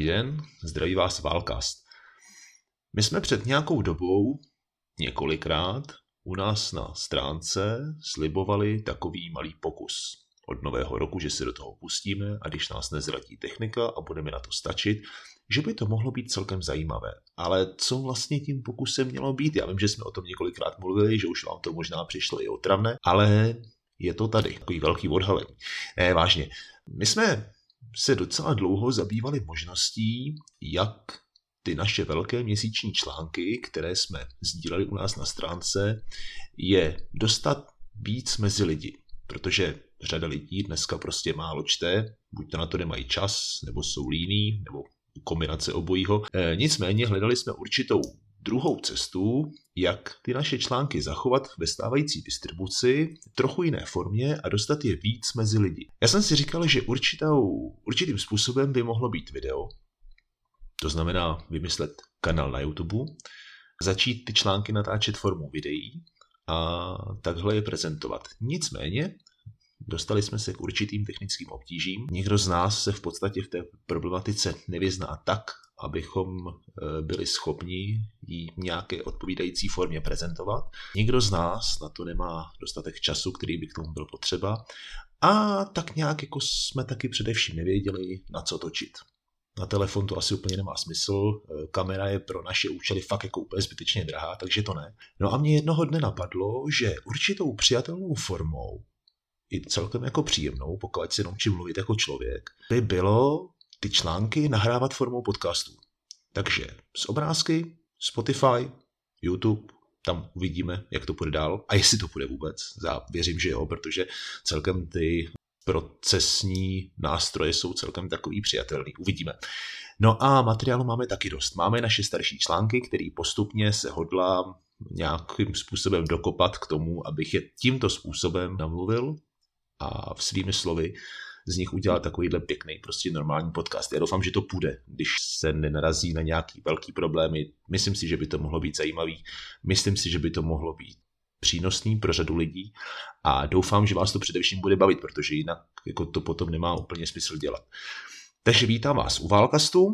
Dobrý den, zdraví vás Válkast. My jsme před nějakou dobou několikrát u nás na stránce slibovali takový malý pokus od nového roku, že se do toho pustíme a když nás nezradí technika a budeme na to stačit, že by to mohlo být celkem zajímavé. Ale co vlastně tím pokusem mělo být? Já vím, že jsme o tom několikrát mluvili, že už vám to možná přišlo i otravné, ale je to tady, takový velký odhalení. Ne, vážně. My jsme se docela dlouho zabývali možností, jak ty naše velké měsíční články, které jsme sdíleli u nás na stránce, je dostat víc mezi lidi. Protože řada lidí dneska prostě málo čte, buď to na to nemají čas, nebo jsou líní, nebo kombinace obojího. E, nicméně hledali jsme určitou druhou cestu, jak ty naše články zachovat ve stávající distribuci trochu jiné formě a dostat je víc mezi lidi. Já jsem si říkal, že určitou, určitým způsobem by mohlo být video, to znamená vymyslet kanál na YouTube, začít ty články natáčet formou videí a takhle je prezentovat. Nicméně Dostali jsme se k určitým technickým obtížím. Někdo z nás se v podstatě v té problematice nevyzná tak, abychom e, byli schopni ji v nějaké odpovídající formě prezentovat. Někdo z nás na to nemá dostatek času, který by k tomu byl potřeba. A tak nějak jako jsme taky především nevěděli, na co točit. Na telefon to asi úplně nemá smysl, e, kamera je pro naše účely fakt jako úplně zbytečně drahá, takže to ne. No a mě jednoho dne napadlo, že určitou přijatelnou formou i celkem jako příjemnou, pokud si naučím mluvit jako člověk, by bylo ty články nahrávat formou podcastů. Takže z obrázky, Spotify, YouTube, tam uvidíme, jak to půjde dál a jestli to půjde vůbec. Já věřím, že jo, protože celkem ty procesní nástroje jsou celkem takový přijatelný. Uvidíme. No a materiálu máme taky dost. Máme naše starší články, který postupně se hodlá nějakým způsobem dokopat k tomu, abych je tímto způsobem namluvil a v svými slovy z nich udělat takovýhle pěkný, prostě normální podcast. Já doufám, že to půjde, když se nenarazí na nějaký velký problémy. Myslím si, že by to mohlo být zajímavý. Myslím si, že by to mohlo být přínosný pro řadu lidí a doufám, že vás to především bude bavit, protože jinak jako to potom nemá úplně smysl dělat. Takže vítám vás u Válkastu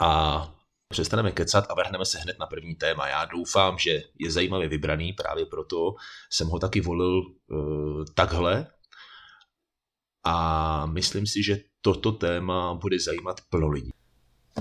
a přestaneme kecat a vrhneme se hned na první téma. Já doufám, že je zajímavě vybraný, právě proto jsem ho taky volil uh, takhle, a myslím si, že toto téma bude zajímat plno lidí.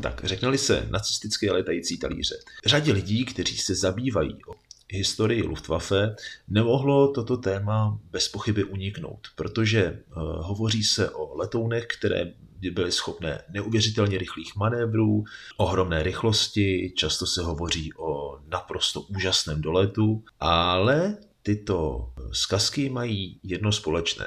Tak, řekneli se nacistické letající talíře. Řadě lidí, kteří se zabývají o historii Luftwaffe, nemohlo toto téma bez pochyby uniknout, protože uh, hovoří se o letounech, které byly schopné neuvěřitelně rychlých manévrů, ohromné rychlosti, často se hovoří o naprosto úžasném doletu, ale tyto zkazky mají jedno společné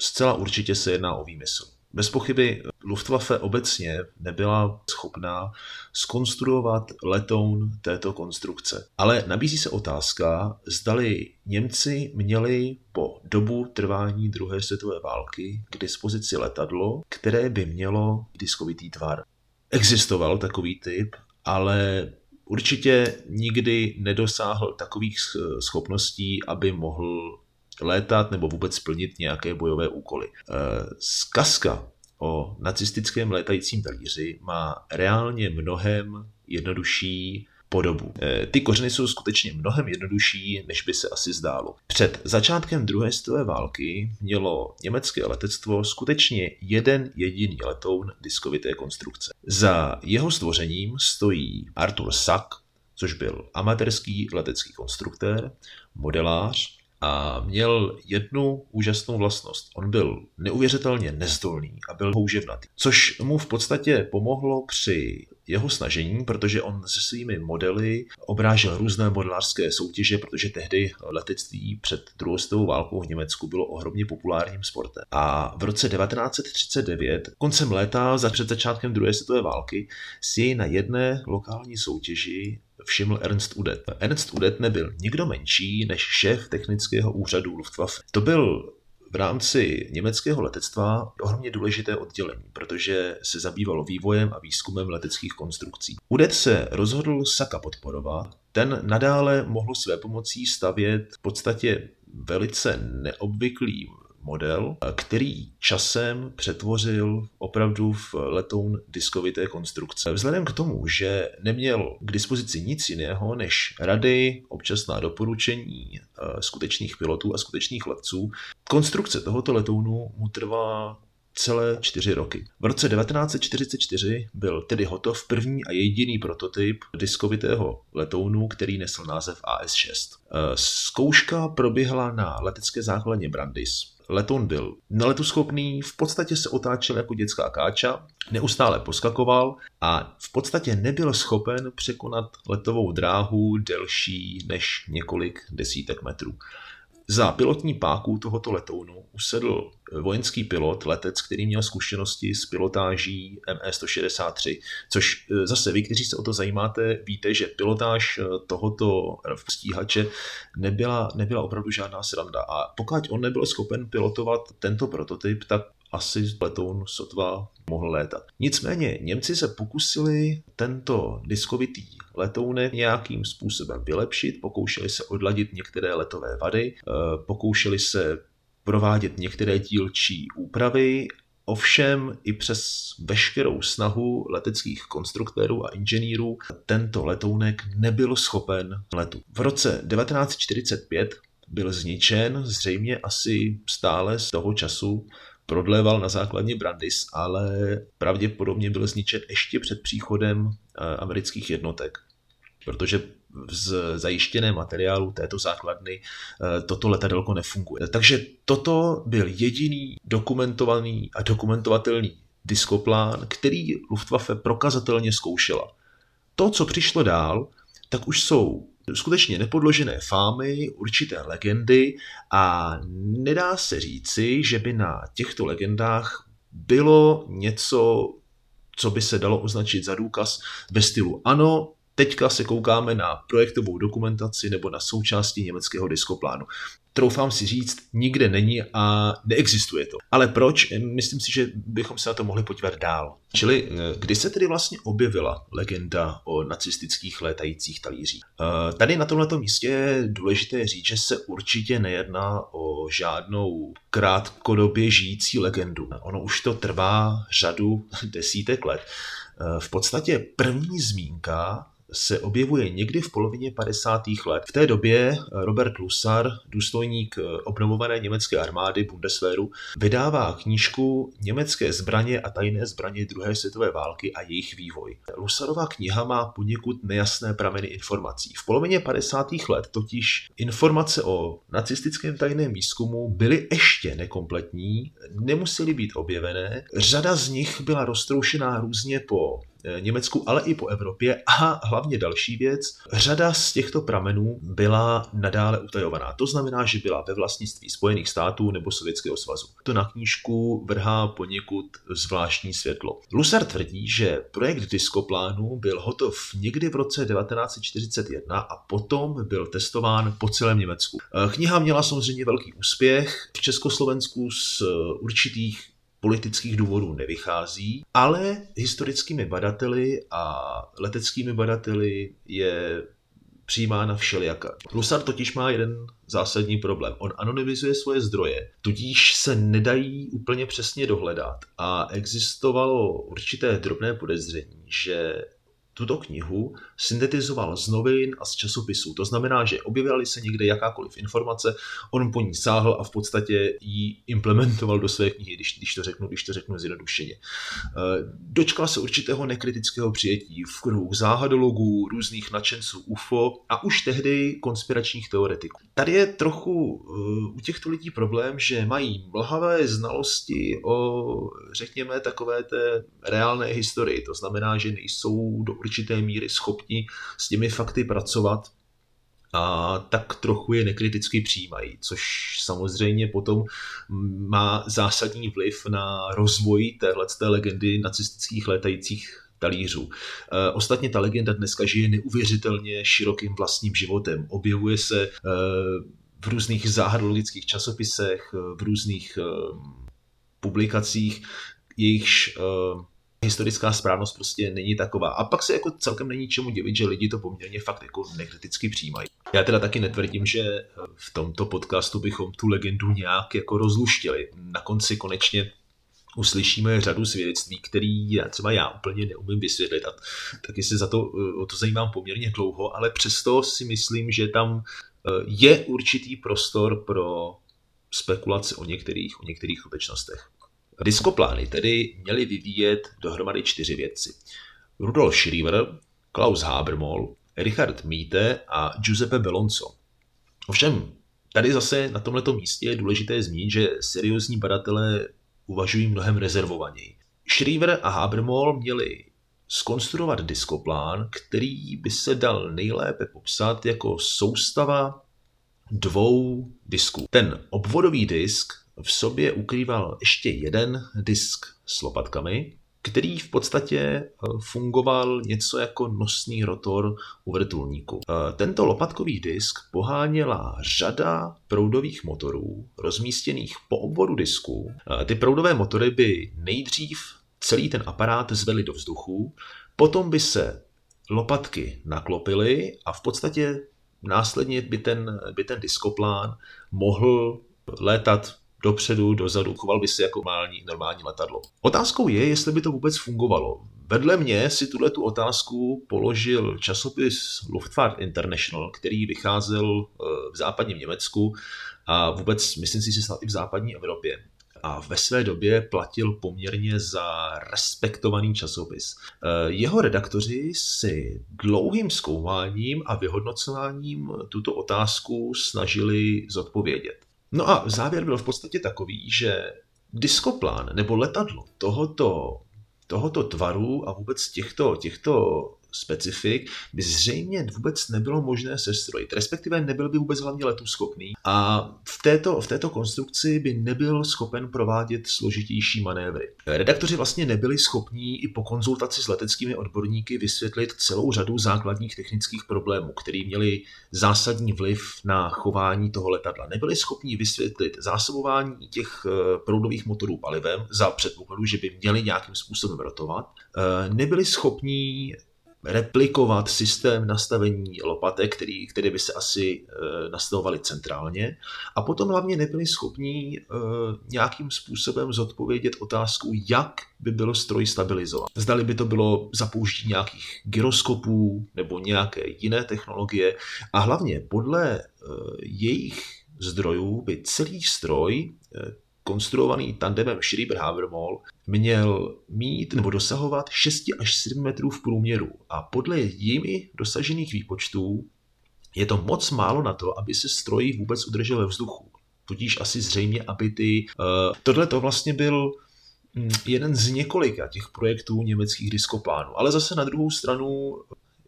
zcela určitě se jedná o výmysl. Bez pochyby Luftwaffe obecně nebyla schopná skonstruovat letoun této konstrukce. Ale nabízí se otázka, zdali Němci měli po dobu trvání druhé světové války k dispozici letadlo, které by mělo diskovitý tvar. Existoval takový typ, ale určitě nikdy nedosáhl takových schopností, aby mohl létat nebo vůbec splnit nějaké bojové úkoly. Eh, zkazka o nacistickém létajícím talíři má reálně mnohem jednodušší podobu. Eh, ty kořeny jsou skutečně mnohem jednodušší, než by se asi zdálo. Před začátkem druhé světové války mělo německé letectvo skutečně jeden jediný letoun diskovité konstrukce. Za jeho stvořením stojí Arthur Sack, což byl amatérský letecký konstruktér, modelář a měl jednu úžasnou vlastnost. On byl neuvěřitelně nezdolný a byl houževnatý, což mu v podstatě pomohlo při jeho snažení, protože on se svými modely obrážel různé modelářské soutěže, protože tehdy letectví před druhou světovou válkou v Německu bylo ohromně populárním sportem. A v roce 1939, koncem léta, za před začátkem druhé světové války, si na jedné lokální soutěži všiml Ernst Udet. Ernst Udet nebyl nikdo menší než šéf technického úřadu Luftwaffe. To byl v rámci německého letectva ohromně důležité oddělení, protože se zabývalo vývojem a výzkumem leteckých konstrukcí. Udet se rozhodl Saka podporovat, ten nadále mohl své pomocí stavět v podstatě velice neobvyklým model, který časem přetvořil opravdu v letoun diskovité konstrukce. Vzhledem k tomu, že neměl k dispozici nic jiného než rady, občasná doporučení eh, skutečných pilotů a skutečných letců, konstrukce tohoto letounu mu trvá celé čtyři roky. V roce 1944 byl tedy hotov první a jediný prototyp diskovitého letounu, který nesl název AS-6. Eh, zkouška proběhla na letecké základně Brandis. Letoun byl neletuschopný, v podstatě se otáčel jako dětská káča, neustále poskakoval a v podstatě nebyl schopen překonat letovou dráhu delší než několik desítek metrů. Za pilotní páku tohoto letounu usedl vojenský pilot, letec, který měl zkušenosti s pilotáží ME-163, což e, zase vy, kteří se o to zajímáte, víte, že pilotáž e, tohoto stíhače nebyla, nebyla opravdu žádná sranda. A pokud on nebyl schopen pilotovat tento prototyp, tak asi letoun sotva mohl létat. Nicméně Němci se pokusili tento diskovitý letounek nějakým způsobem vylepšit, pokoušeli se odladit některé letové vady, eh, pokoušeli se provádět některé dílčí úpravy, Ovšem i přes veškerou snahu leteckých konstruktérů a inženýrů tento letounek nebyl schopen letu. V roce 1945 byl zničen, zřejmě asi stále z toho času prodléval na základně Brandis, ale pravděpodobně byl zničen ještě před příchodem eh, amerických jednotek. Protože z zajištěné materiálu této základny eh, toto letadelko nefunguje. Takže toto byl jediný dokumentovaný a dokumentovatelný diskoplán, který Luftwaffe prokazatelně zkoušela. To, co přišlo dál, tak už jsou skutečně nepodložené fámy, určité legendy a nedá se říci, že by na těchto legendách bylo něco, co by se dalo označit za důkaz ve stylu ano, Teďka se koukáme na projektovou dokumentaci nebo na součásti německého diskoplánu troufám si říct, nikde není a neexistuje to. Ale proč? Myslím si, že bychom se na to mohli podívat dál. Čili eh, kdy se tedy vlastně objevila legenda o nacistických létajících talířích? Eh, tady na tomto místě je důležité říct, že se určitě nejedná o žádnou krátkodobě žijící legendu. Ono už to trvá řadu desítek let. Eh, v podstatě první zmínka se objevuje někdy v polovině 50. let. V té době Robert Lusar, důstojník obnovované německé armády Bundeswehru, vydává knížku Německé zbraně a tajné zbraně druhé světové války a jejich vývoj. Lusarová kniha má poněkud nejasné prameny informací. V polovině 50. let totiž informace o nacistickém tajném výzkumu byly ještě nekompletní, nemusely být objevené. Řada z nich byla roztroušená různě po Eh, Německu, ale i po Evropě a hlavně další věc, řada z těchto pramenů byla nadále utajovaná. To znamená, že byla ve vlastnictví Spojených států nebo Sovětského svazu. To na knížku vrhá poněkud zvláštní světlo. Lusar tvrdí, že projekt diskoplánu byl hotov někdy v roce 1941 a potom byl testován po celém Německu. Eh, kniha měla samozřejmě velký úspěch. V Československu z určitých politických důvodů nevychází, ale historickými badateli a leteckými badateli je přijímána všelijaka. Lusar totiž má jeden zásadní problém. On anonymizuje svoje zdroje, tudíž se nedají úplně přesně dohledat a existovalo určité drobné podezření, že tuto knihu syntetizoval z novin a z časopisů. To znamená, že objevila se někde jakákoliv informace, on po ní sáhl a v podstatě ji implementoval do své knihy, když, když, to, řeknu, když to řeknu zjednodušeně. Eh, dočkal se určitého nekritického přijetí v kruhu záhadologů, různých nadšenců UFO a už tehdy konspiračních teoretiků. Tady je trochu eh, u těchto lidí problém, že mají mlhavé znalosti o, řekněme, takové té reálné historii. To znamená, že nejsou do určité míry schopni s těmi fakty pracovat a tak trochu je nekriticky přijímají, což samozřejmě potom má zásadní vliv na rozvoj téhle legendy nacistických létajících talířů. E, ostatně ta legenda dneska žije neuvěřitelně širokým vlastním životem. Objevuje se e, v různých záhadologických časopisech, v různých e, publikacích, jejichž historická správnost prostě není taková. A pak se jako celkem není čemu divit, že lidi to poměrně fakt jako nekriticky přijímají. Já teda taky netvrdím, že v tomto podcastu bychom tu legendu nějak jako rozluštili. Na konci konečně uslyšíme řadu svědectví, který já, třeba já úplně neumím vysvětlit a taky se za to, o to zajímám poměrně dlouho, ale přesto si myslím, že tam eh, je určitý prostor pro spekulaci o některých, o některých skutečnostech. Diskoplány tedy měly vyvíjet dohromady čtyři vědci. Rudolf Schriever, Klaus Habermol, Richard Miete a Giuseppe Belonco. Ovšem, tady zase na tomto místě je důležité zmínit, že seriózní badatelé uvažují mnohem rezervovaněji. Schriever a Habermol měli skonstruovat diskoplán, který by se dal nejlépe popsat jako soustava dvou disků. Ten obvodový disk v sobě ukrýval ještě jeden disk s lopatkami, který v podstatě eh, fungoval něco jako nosný rotor u vrtulníku. Eh, tento lopatkový disk poháněla řada proudových motorů rozmístěných po obvodu disku. Eh, ty proudové motory by nejdřív celý ten aparát zvedli do vzduchu, potom by se lopatky naklopily a v podstatě následně by ten, by ten diskoplán mohl létat dopředu, dozadu, choval by se jako normální, normální letadlo. Otázkou je, jestli by to vůbec fungovalo. Vedle mě si tuhle tu otázku položil časopis Luftfahrt International, který vycházel eh, v západním Německu a vůbec, myslím si, že snad i v západní Evropě a ve své době platil poměrně za respektovaný časopis. Eh, jeho redaktoři si dlouhým zkoumáním a vyhodnocováním tuto otázku snažili zodpovědět. No a závěr byl v podstatě takový, že diskoplán nebo letadlo tohoto, tohoto tvaru a vůbec těchto, těchto specifik by zřejmě vůbec nebylo možné sestrojit, respektive nebyl by vůbec hlavně letu schopný a v této, v této konstrukci by nebyl schopen provádět složitější manévry. Redaktoři vlastně nebyli schopní i po konzultaci s leteckými odborníky vysvětlit celou řadu základních technických problémů, které měly zásadní vliv na chování toho letadla. Nebyli schopní vysvětlit zásobování těch eh, proudových motorů palivem za předpokladu, že by měli nějakým způsobem rotovat. Eh, nebyli schopní replikovat systém nastavení lopatek, který, které by se asi e, nastavovaly centrálně. A potom hlavně nebyli schopní e, nějakým způsobem zodpovědět otázku, jak by bylo stroj stabilizovat. Zdali by to bylo za použití nějakých gyroskopů nebo nějaké jiné technologie. A hlavně podle e, jejich zdrojů by celý stroj konstruovaný tandemem Schreiber-Habermol měl mít nebo dosahovat 6 až 7 metrů v průměru a podle jimi dosažených výpočtů je to moc málo na to, aby se stroj vůbec udržel ve vzduchu. Tudíž asi zřejmě, aby ty... Uh, tohle to vlastně byl hm, jeden z několika těch projektů německých diskoplánů. Ale zase na druhou stranu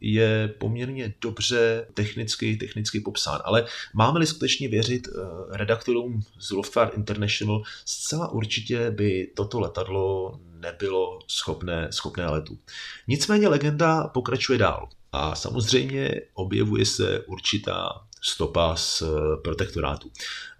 je poměrně dobře technicky, technicky popsán. Ale máme-li skutečně věřit eh, redaktorům z Luftfahrt International, zcela určitě by toto letadlo nebylo schopné, schopné letu. Nicméně legenda pokračuje dál. A samozřejmě objevuje se určitá stopa z eh, protektorátu.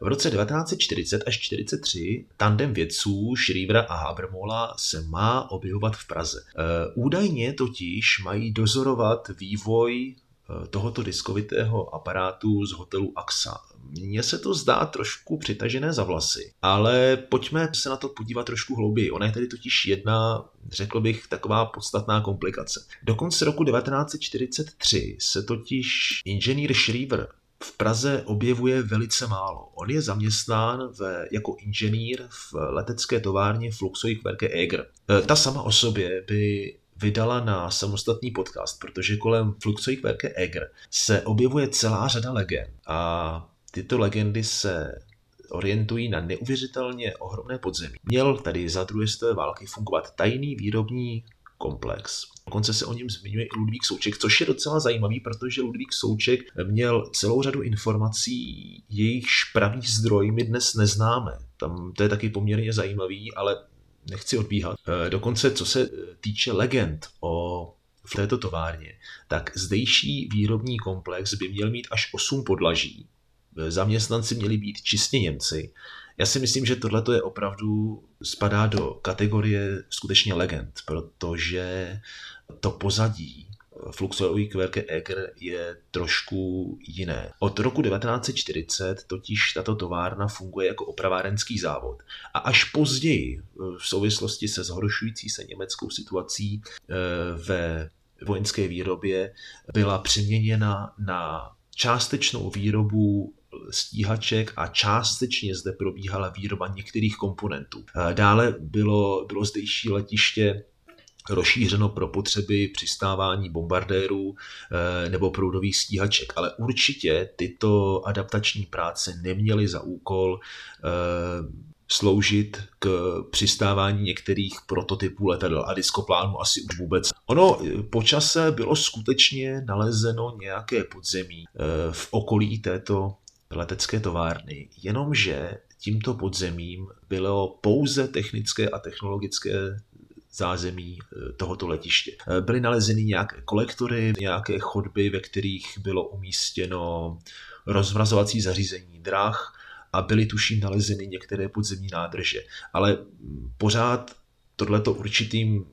V roce 1940 až 1943 tandem vědců Schrivera a Habermola se má objevovat v Praze. Eh, údajně totiž mají dozorovat vývoj eh, tohoto diskovitého aparátu z hotelu AXA. Mně se to zdá trošku přitažené za vlasy, ale pojďme se na to podívat trošku hlouběji. Ona je tady totiž jedna, řekl bych, taková podstatná komplikace. Do konce roku 1943 se totiž inženýr Schriever v Praze objevuje velice málo. On je zaměstnán v, jako inženýr v letecké továrně Fluxoik-Werke Eger. E, ta sama o sobě by vydala na samostatný podcast, protože kolem Fluxoik-Werke Eger se objevuje celá řada legend a tyto legendy se orientují na neuvěřitelně ohromné podzemí. Měl tady za druhé světové války fungovat tajný výrobní komplex. Dokonce se o něm zmiňuje i Ludvík Souček, což je docela zajímavý, protože Ludvík Souček měl celou řadu informací, jejichž pravý zdroj my dnes neznáme. Tam to je taky poměrně zajímavý, ale nechci odbíhat. E, dokonce, co se týče legend o v této továrně, tak zdejší výrobní komplex by měl mít až 8 podlaží. E, zaměstnanci měli být čistě Němci já si myslím, že tohle je opravdu spadá do kategorie skutečně legend, protože to pozadí fluxový kverke Eger je trošku jiné. Od roku 1940 totiž tato továrna funguje jako opravárenský závod a až později v souvislosti se zhoršující se německou situací eh, ve vojenské výrobě byla přeměněna na částečnou výrobu stíhaček a částečně zde probíhala výroba některých komponentů. Dále bylo, bylo zdejší letiště rozšířeno pro potřeby přistávání bombardérů eh, nebo proudových stíhaček. Ale určitě tyto adaptační práce neměly za úkol eh, sloužit k přistávání některých prototypů letadel a diskoplánů asi už vůbec. Ono eh, po čase bylo skutečně nalezeno nějaké podzemí v okolí této letecké továrny, jenomže tímto podzemím bylo pouze technické a technologické zázemí eh, tohoto letiště. Eh, byly nalezeny nějaké kolektory, nějaké chodby, ve kterých bylo umístěno rozmrazovací zařízení drah a byly tuším nalezeny některé podzemní nádrže. Ale pořád tohleto určitým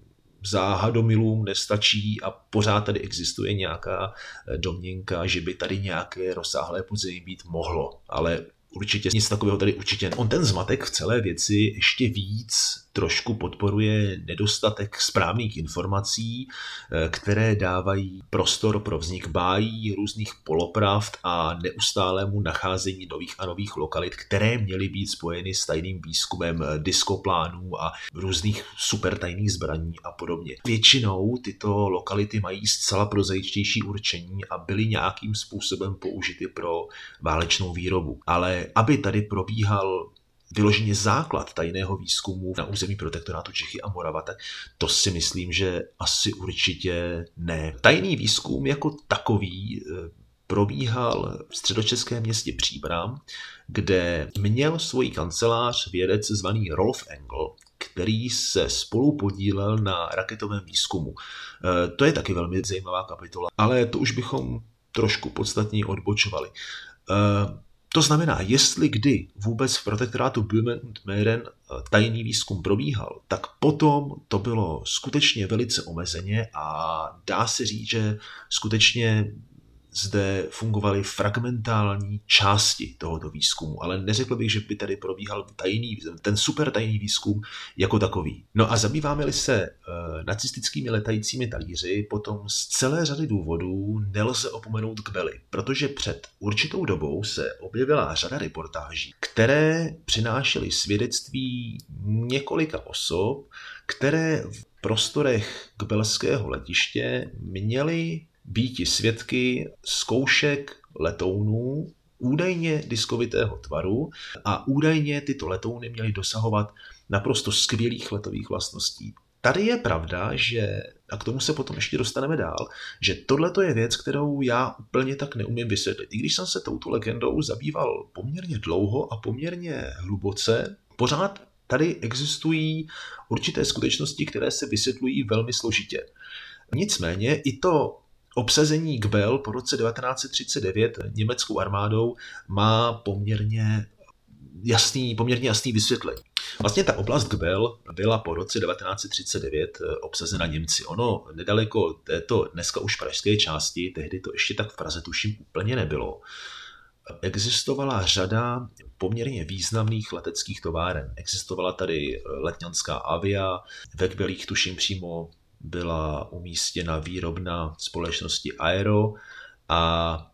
záhadomilům nestačí a pořád tady existuje nějaká eh, domněnka, že by tady nějaké rozsáhlé podzemí být mohlo. Ale určitě nic takového tady určitě. On ten zmatek v celé věci ještě víc trošku podporuje nedostatek správných informací, eh, které dávají prostor pro vznik bájí, různých polopravd a neustálému nacházení nových a nových lokalit, které měly být spojeny s tajným výzkumem eh, diskoplánů a různých supertajných zbraní a podobně. Většinou tyto lokality mají zcela prozaičtější určení a byly nějakým způsobem použity pro válečnou výrobu. Ale aby tady probíhal vyloženě základ tajného výzkumu na území protektorátu Čechy a Morava, tak to si myslím, že asi určitě ne. Tajný výzkum jako takový eh, probíhal v středočeském městě Příbram, kde měl svoji kancelář vědec zvaný Rolf Engel, který se spolu podílel na raketovém výzkumu. Eh, to je taky velmi zajímavá kapitola, ale to už bychom trošku podstatně odbočovali. To znamená, jestli kdy vůbec v protektorátu Böhmen und Mähren eh, tajný výzkum probíhal, tak potom to bylo skutečně velice omezeně a dá se říct, že skutečně zde fungovaly fragmentální části tohoto výzkumu, ale neřekl bych, že by tady probíhal tajný, ten super tajný výzkum jako takový. No a zabýváme-li se e, nacistickými letajícími talíři, potom z celé řady důvodů nelze opomenout Kbely, protože před určitou dobou se objevila řada reportáží, které přinášely svědectví několika osob, které v prostorech kbelského letiště měly býti svědky zkoušek letounů údajně diskovitého tvaru a údajně tyto letouny měly dosahovat naprosto skvělých letových vlastností. Tady je pravda, že, a k tomu se potom ještě dostaneme dál, že tohle je věc, kterou já úplně tak neumím vysvětlit. I když jsem se touto legendou zabýval poměrně dlouho a poměrně hluboce, pořád tady existují určité skutečnosti, které se vysvětlují velmi složitě. Nicméně i to Obsazení Gbel po roce 1939 německou armádou má poměrně jasný, poměrně jasný vysvětlení. Vlastně ta oblast Gbel byla po roce 1939 eh, obsazena Němci. Ono nedaleko této dneska už pražské části, tehdy to ještě tak v Praze tuším úplně nebylo, existovala řada poměrně významných leteckých továren. Existovala tady letňanská avia, ve Kbelích tuším přímo byla umístěna výrobna společnosti Aero a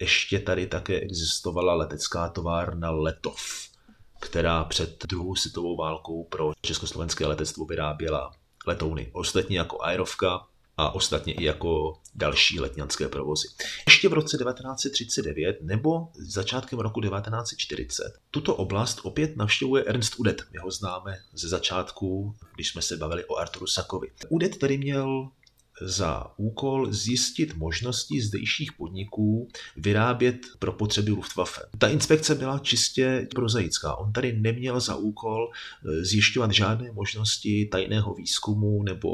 ještě tady také existovala letecká továrna Letov, která před druhou světovou válkou pro československé letectvo vyráběla letouny. Ostatně jako Aerovka a ostatně i jako další letňanské provozy. Ještě v roce 1939 nebo začátkem roku 1940 tuto oblast opět navštěvuje Ernst Udet. My ho známe ze začátku, když jsme se bavili o Arturu Sakovi. Udet tady měl za úkol zjistit možnosti zdejších podniků vyrábět pro potřeby Luftwaffe. Ta inspekce byla čistě prozaická. On tady neměl za úkol eh, zjišťovat žádné možnosti tajného výzkumu nebo,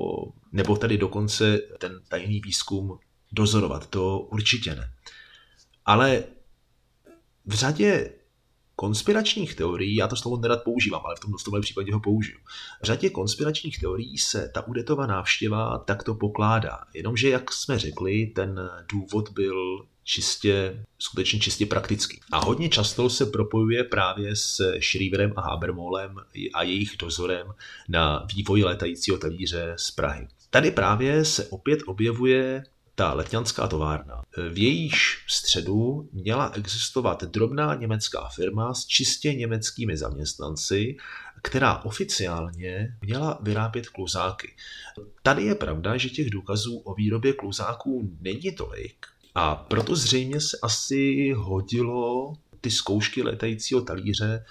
nebo tady dokonce ten tajný výzkum dozorovat. To určitě ne. Ale v řadě konspiračních teorií, já to slovo nerad používám, ale v tom dostovém případě ho použiju. V řadě konspiračních teorií se ta Udetova návštěva takto pokládá. Jenomže, jak jsme řekli, ten důvod byl čistě, skutečně čistě praktický. A hodně často se propojuje právě s Schrieverem a Habermolem a jejich dozorem na vývoj létajícího talíře z Prahy. Tady právě se opět objevuje ta letňanská továrna. V jejíž středu měla existovat drobná německá firma s čistě německými zaměstnanci, která oficiálně měla vyrábět kluzáky. Tady je pravda, že těch důkazů o výrobě kluzáků není tolik, a proto zřejmě se asi hodilo ty zkoušky letajícího talíře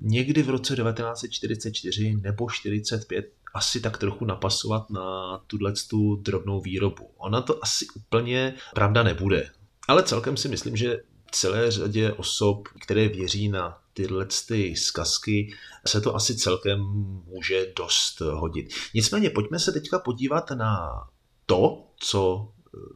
někdy v roce 1944 nebo 45 asi tak trochu napasovat na tuhle tu drobnou výrobu. Ona to asi úplně pravda nebude. Ale celkem si myslím, že celé řadě osob, které věří na tyhle ty zkazky, se to asi celkem může dost hodit. Nicméně pojďme se teďka podívat na to, co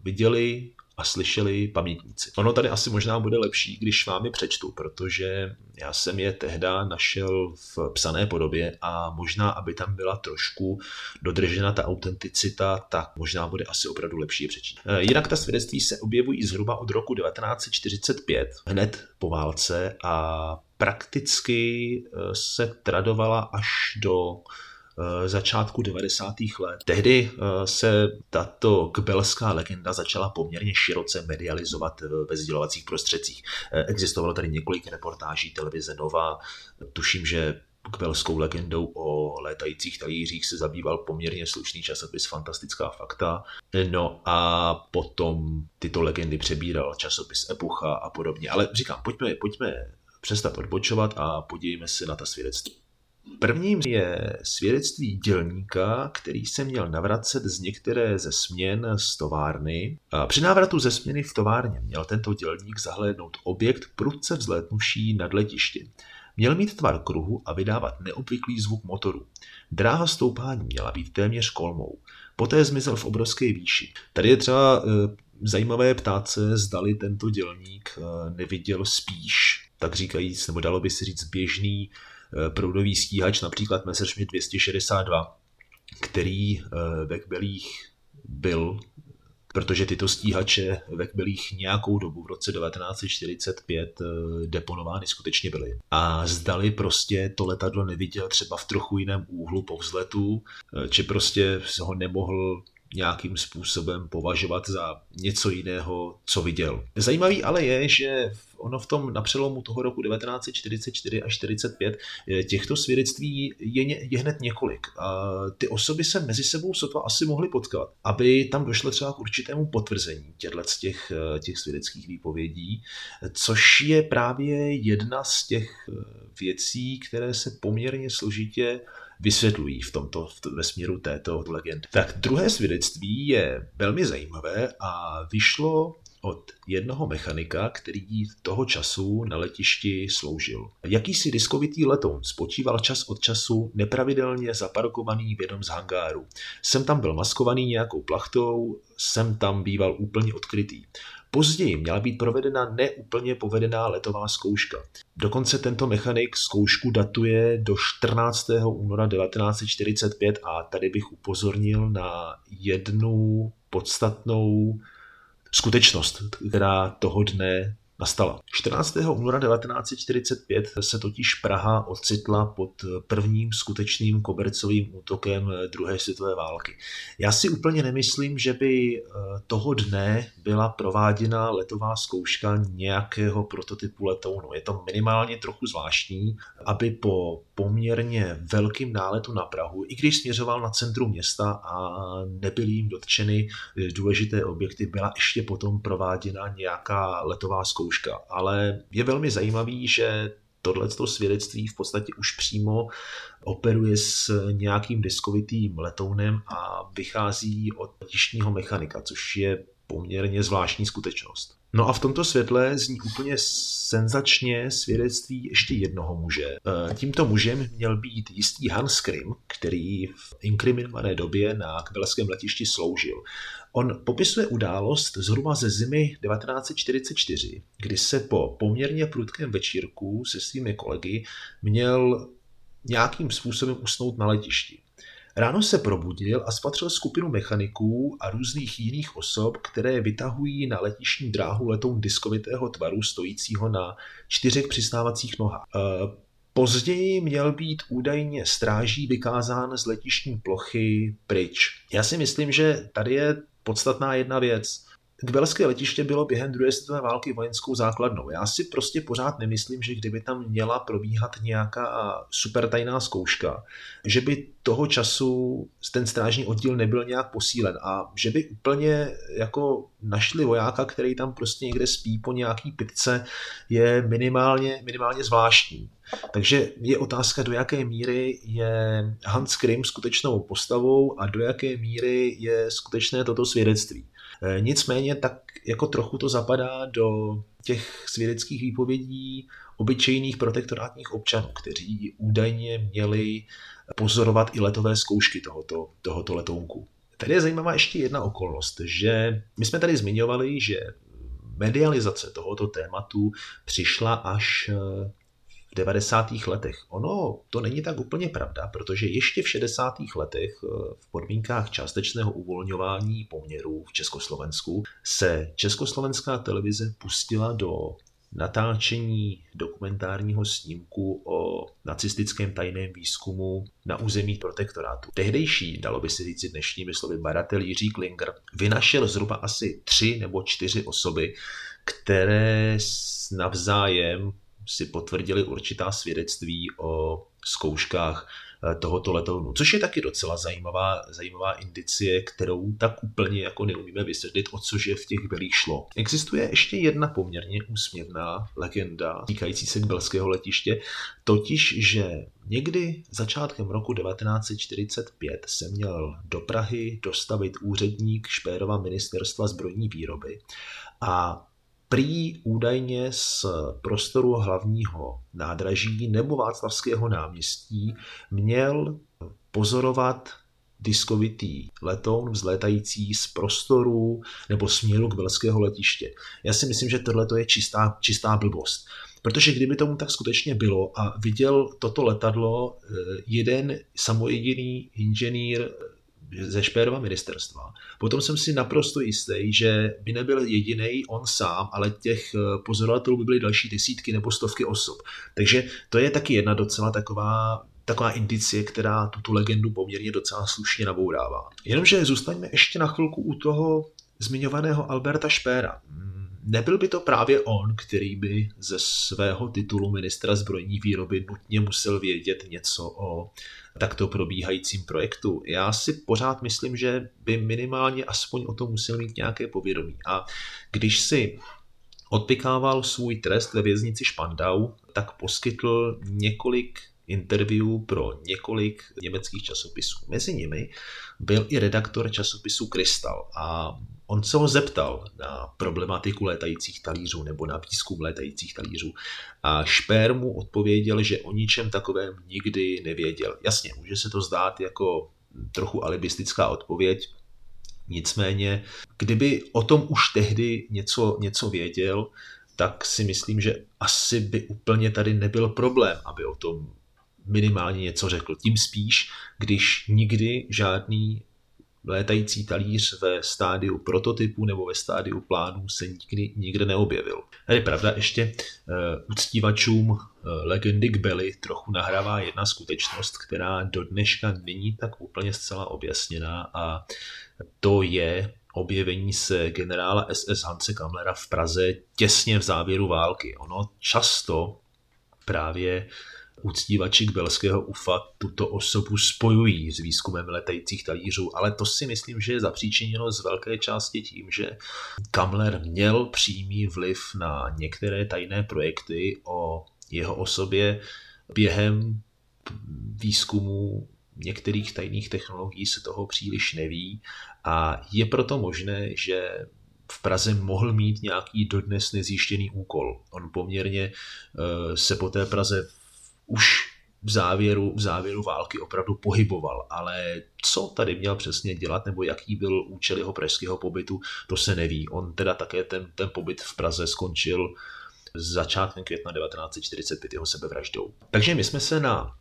viděli a slyšeli pamětníci. Ono tady asi možná bude lepší, když vám je přečtu, protože já jsem je tehda našel v psané podobě a možná, aby tam byla trošku dodržena ta autenticita, tak možná bude asi opravdu lepší přečíst. Eh, jinak ta svědectví se objevují zhruba od roku 1945, hned po válce a prakticky eh, se tradovala až do začátku 90. let. Tehdy eh, se tato kbelská legenda začala poměrně široce medializovat ve sdělovacích prostředcích. Eh, existovalo tady několik reportáží televize Nova, tuším, že kbelskou legendou o létajících talířích se zabýval poměrně slušný časopis Fantastická fakta. No a potom tyto legendy přebíral časopis Epucha a podobně. Ale říkám, pojďme, pojďme přestat odbočovat a podívejme se na ta svědectví. Prvním je svědectví dělníka, který se měl navracet z některé ze směn z továrny. Při návratu ze směny v továrně měl tento dělník zahlédnout objekt prudce vzlétnuvší nad letiště. Měl mít tvar kruhu a vydávat neobvyklý zvuk motoru. Dráha stoupání měla být téměř kolmou. Poté zmizel v obrovské výši. Tady je třeba e, zajímavé ptát se, zdali tento dělník e, neviděl spíš, tak říkajíc, nebo dalo by se říct běžný proudový stíhač, například Messerschmitt 262, který eh, ve Kbelích byl, protože tyto stíhače ve Kbelích nějakou dobu v roce 1945 eh, deponovány skutečně byly. A zdali prostě to letadlo neviděl třeba v trochu jiném úhlu po vzletu, či prostě ho nemohl nějakým způsobem považovat za něco jiného, co viděl. Zajímavý ale je, že ono v tom na přelomu toho roku 1944 až 45 eh, těchto svědectví je, je hned několik. A ty osoby se mezi sebou sotva asi mohly potkat, aby tam došlo třeba k určitému potvrzení těchto těch, eh, těch svědeckých výpovědí, což je právě jedna z těch eh, věcí, které se poměrně složitě vysvětlují v tomto v ve směru této legendy. Tak druhé svědectví je velmi zajímavé a vyšlo od jednoho mechanika, který toho času na letišti sloužil. Jakýsi diskovitý letoun spočíval čas od času nepravidelně zaparkovaný v jednom z hangáru. Sem tam byl maskovaný nějakou plachtou, sem tam býval úplně odkrytý. Později měla být provedena neúplně povedená letová zkouška. Dokonce tento mechanik zkoušku datuje do 14. února 1945 a tady bych upozornil na jednu podstatnou skutečnost, která toho dne nastala. 14. února 1945 se totiž Praha ocitla pod prvním skutečným kobercovým útokem druhé světové války. Já si úplně nemyslím, že by eh, toho dne byla prováděna letová zkouška nějakého prototypu letounu. Je to minimálně trochu zvláštní, aby po poměrně velkým náletu na Prahu, i když směřoval na centrum města a nebyly jim dotčeny důležité objekty, byla ještě potom prováděna nějaká letová zkouška. Ale je velmi zajímavý, že tohleto svědectví v podstatě už přímo operuje s nějakým diskovitým letounem a vychází od letištního mechanika, což je poměrně zvláštní skutečnost. No a v tomto světle zní úplně senzačně svědectví ještě jednoho muže. E, tímto mužem měl být jistý Hans Krim, který v inkriminované době na kbelském letišti sloužil. On popisuje událost zhruba ze zimy 1944, kdy se po poměrně prudkém večírku se svými kolegy měl nějakým způsobem usnout na letišti. Ráno se probudil a spatřil skupinu mechaniků a různých jiných osob, které vytahují na letišní dráhu letoun diskovitého tvaru stojícího na čtyřech přistávacích nohách. E, později měl být údajně stráží vykázán z letišní plochy pryč. Já si myslím, že tady je podstatná jedna věc. Kbelské letiště bylo během druhé světové války vojenskou základnou. Já si prostě pořád nemyslím, že kdyby tam měla probíhat nějaká super tajná zkouška, že by toho času ten strážní oddíl nebyl nějak posílen a že by úplně jako našli vojáka, který tam prostě někde spí po nějaký pitce, je minimálně, minimálně zvláštní. Takže je otázka, do jaké míry je Hans Krim skutečnou postavou a do jaké míry je skutečné toto svědectví. E, nicméně tak jako trochu to zapadá do těch svědeckých výpovědí obyčejných protektorátních občanů, kteří údajně měli pozorovat i letové zkoušky tohoto, tohoto letounku. Tady je zajímavá ještě jedna okolnost, že my jsme tady zmiňovali, že medializace tohoto tématu přišla až v 90. letech. Ono to není tak úplně pravda, protože ještě v 60. letech eh, v podmínkách částečného uvolňování poměrů v Československu se československá televize pustila do natáčení dokumentárního snímku o nacistickém tajném výzkumu na území protektorátu. Tehdejší, dalo by se říct dnešními slovy, baratel Jiří Klinger vynašel zhruba asi tři nebo čtyři osoby, které navzájem si potvrdili určitá svědectví o zkouškách eh, tohoto letounu, což je taky docela zajímavá, zajímavá indicie, kterou tak úplně jako neumíme vysvětlit, o což je v těch belích šlo. Existuje ještě jedna poměrně úsměvná legenda týkající se belského letiště, totiž, že někdy začátkem roku 1945 se měl do Prahy dostavit úředník Špérova ministerstva zbrojní výroby a prý údajně z prostoru hlavního nádraží nebo Václavského náměstí měl pozorovat diskovitý letoun vzlétající z prostoru nebo směru k velského letiště. Já si myslím, že tohle je čistá, čistá blbost. Protože kdyby tomu tak skutečně bylo a viděl toto letadlo eh, jeden samojediný inženýr ze Špérova ministerstva. Potom jsem si naprosto jistý, že by nebyl jediný on sám, ale těch eh, pozorovatelů by byly další desítky nebo stovky osob. Takže to je taky jedna docela taková taková indicie, která tuto legendu poměrně docela slušně nabourává. Jenomže zůstaňme ještě na chvilku u toho zmiňovaného Alberta Špéra. Nebyl by to právě on, který by ze svého titulu ministra zbrojní výroby nutně musel vědět něco o takto probíhajícím projektu. Já si pořád myslím, že by minimálně aspoň o tom musel mít nějaké povědomí. A když si odpikával svůj trest ve věznici Špandau, tak poskytl několik interview pro několik německých časopisů. Mezi nimi byl i redaktor časopisu Krystal a On se ho zeptal na problematiku létajících talířů nebo na výzkum létajících talířů a Šper mu odpověděl, že o ničem takovém nikdy nevěděl. Jasně, může se to zdát jako trochu alibistická odpověď, nicméně, kdyby o tom už tehdy něco, něco věděl, tak si myslím, že asi by úplně tady nebyl problém, aby o tom minimálně něco řekl. Tím spíš, když nikdy žádný létající talíř ve stádiu prototypu nebo ve stádiu plánů se nikdy nikde neobjevil. Tady pravda ještě uh, uctívačům uh, legendy Gbely trochu nahrává jedna skutečnost, která do dneška není tak úplně zcela objasněná a to je objevení se generála SS Hanse Kamlera v Praze těsně v závěru války. Ono často právě uctívači Belského UFA tuto osobu spojují s výzkumem letajících talířů, ale to si myslím, že je zapříčiněno z velké části tím, že Kamler měl přímý vliv na některé tajné projekty o jeho osobě během výzkumu některých tajných technologií se toho příliš neví a je proto možné, že v Praze mohl mít nějaký dodnes nezjištěný úkol. On poměrně uh, se po té Praze už v závěru, v závěru války opravdu pohyboval, ale co tady měl přesně dělat, nebo jaký byl účel jeho pražského pobytu, to se neví. On teda také ten, ten pobyt v Praze skončil začátkem května 1945 jeho sebevraždou. Takže my jsme se na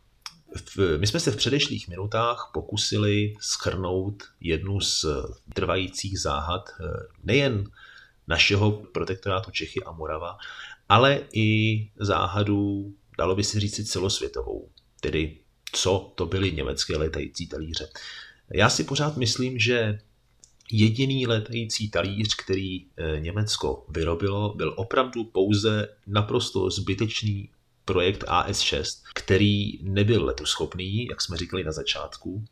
v, my jsme se v předešlých minutách pokusili schrnout jednu z trvajících záhad eh, nejen našeho protektorátu Čechy a Morava, ale i záhadu dalo by se říct celosvětovou, tedy co to byly německé letající talíře. Já si pořád myslím, že jediný letající talíř, který eh, Německo vyrobilo, byl opravdu pouze naprosto zbytečný projekt AS-6, který nebyl letuschopný, jak jsme říkali na začátku,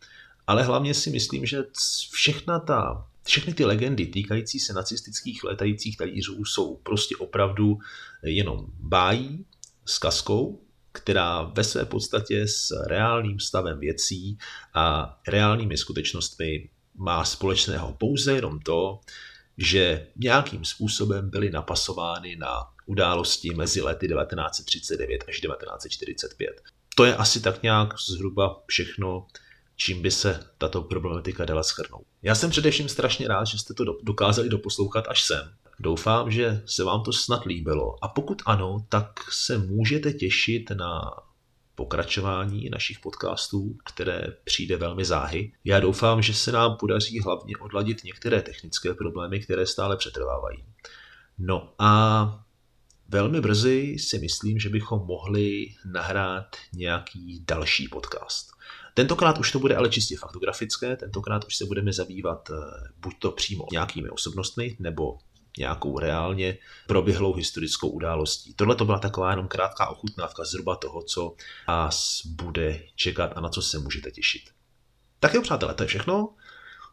ale hlavně si myslím, že všechna ta, všechny ty legendy týkající se nacistických letajících talířů jsou prostě opravdu jenom bájí, s kaskou, která ve své podstatě s reálným stavem věcí a reálnými skutečnostmi má společného pouze jenom to, že nějakým způsobem byly napasovány na události mezi lety 1939 až 1945. To je asi tak nějak zhruba všechno, čím by se tato problematika dala schrnout. Já jsem především strašně rád, že jste to dokázali doposlouchat až sem. Doufám, že se vám to snad líbilo a pokud ano, tak se můžete těšit na pokračování našich podcastů, které přijde velmi záhy. Já doufám, že se nám podaří hlavně odladit některé technické problémy, které stále přetrvávají. No a velmi brzy si myslím, že bychom mohli nahrát nějaký další podcast. Tentokrát už to bude ale čistě faktografické, tentokrát už se budeme zabývat eh, buď to přímo nějakými osobnostmi, nebo nějakou reálně proběhlou historickou událostí. Tohle to byla taková jenom krátká ochutnávka zhruba toho, co vás bude čekat a na co se můžete těšit. Tak jo, přátelé, to je všechno.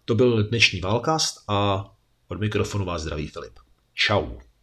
To byl dnešní Valkast a od mikrofonu vás zdraví Filip. Ciao.